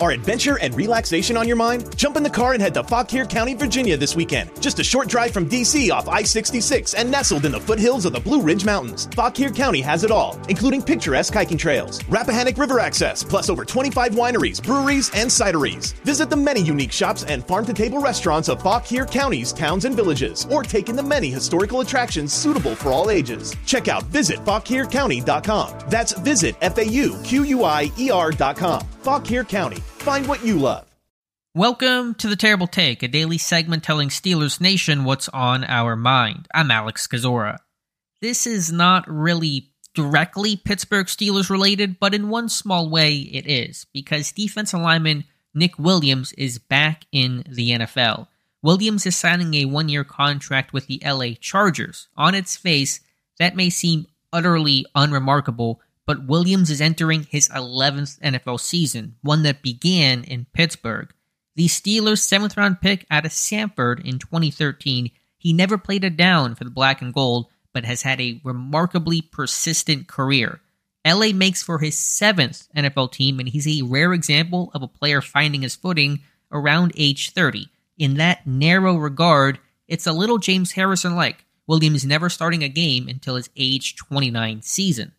Are adventure and relaxation on your mind? Jump in the car and head to Fauquier County, Virginia this weekend. Just a short drive from DC off I 66 and nestled in the foothills of the Blue Ridge Mountains. Fauquier County has it all, including picturesque hiking trails, Rappahannock River access, plus over 25 wineries, breweries, and cideries. Visit the many unique shops and farm to table restaurants of Fauquier County's towns and villages, or take in the many historical attractions suitable for all ages. Check out visitfauquiercounty.com. That's visit F A U Q U I E R.com. Fauquier County. Find what you love. Welcome to the Terrible Take, a daily segment telling Steelers Nation what's on our mind. I'm Alex Kozora. This is not really directly Pittsburgh Steelers related, but in one small way it is, because defensive lineman Nick Williams is back in the NFL. Williams is signing a one year contract with the LA Chargers. On its face, that may seem utterly unremarkable, but Williams is entering his 11th NFL season, one that began in Pittsburgh. The Steelers' seventh round pick out of Samford in 2013, he never played a down for the black and gold, but has had a remarkably persistent career. LA makes for his seventh NFL team, and he's a rare example of a player finding his footing around age 30. In that narrow regard, it's a little James Harrison like. Williams never starting a game until his age 29 season.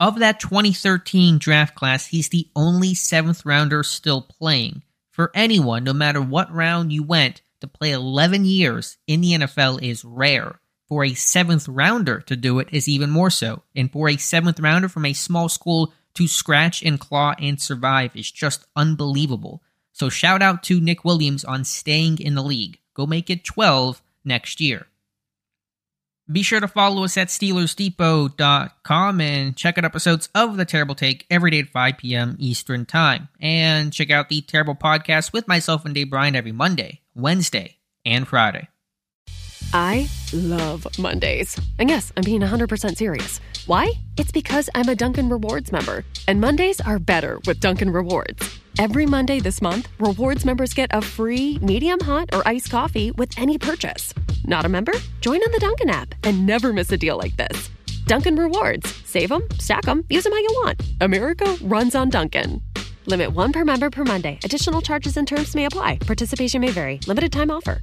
Of that 2013 draft class, he's the only seventh rounder still playing. For anyone, no matter what round you went, to play 11 years in the NFL is rare. For a seventh rounder to do it is even more so. And for a seventh rounder from a small school to scratch and claw and survive is just unbelievable. So shout out to Nick Williams on staying in the league. Go make it 12 next year. Be sure to follow us at SteelersDepot.com and check out episodes of The Terrible Take every day at 5 p.m. Eastern Time. And check out The Terrible Podcast with myself and Dave Bryan every Monday, Wednesday, and Friday. I love Mondays. And yes, I'm being 100% serious. Why? It's because I'm a Dunkin' Rewards member. And Mondays are better with Dunkin' Rewards. Every Monday this month, rewards members get a free medium hot or iced coffee with any purchase. Not a member? Join on the Dunkin' app and never miss a deal like this. Dunkin' Rewards. Save them, stack them, use them how you want. America runs on Dunkin'. Limit one per member per Monday. Additional charges and terms may apply. Participation may vary. Limited time offer.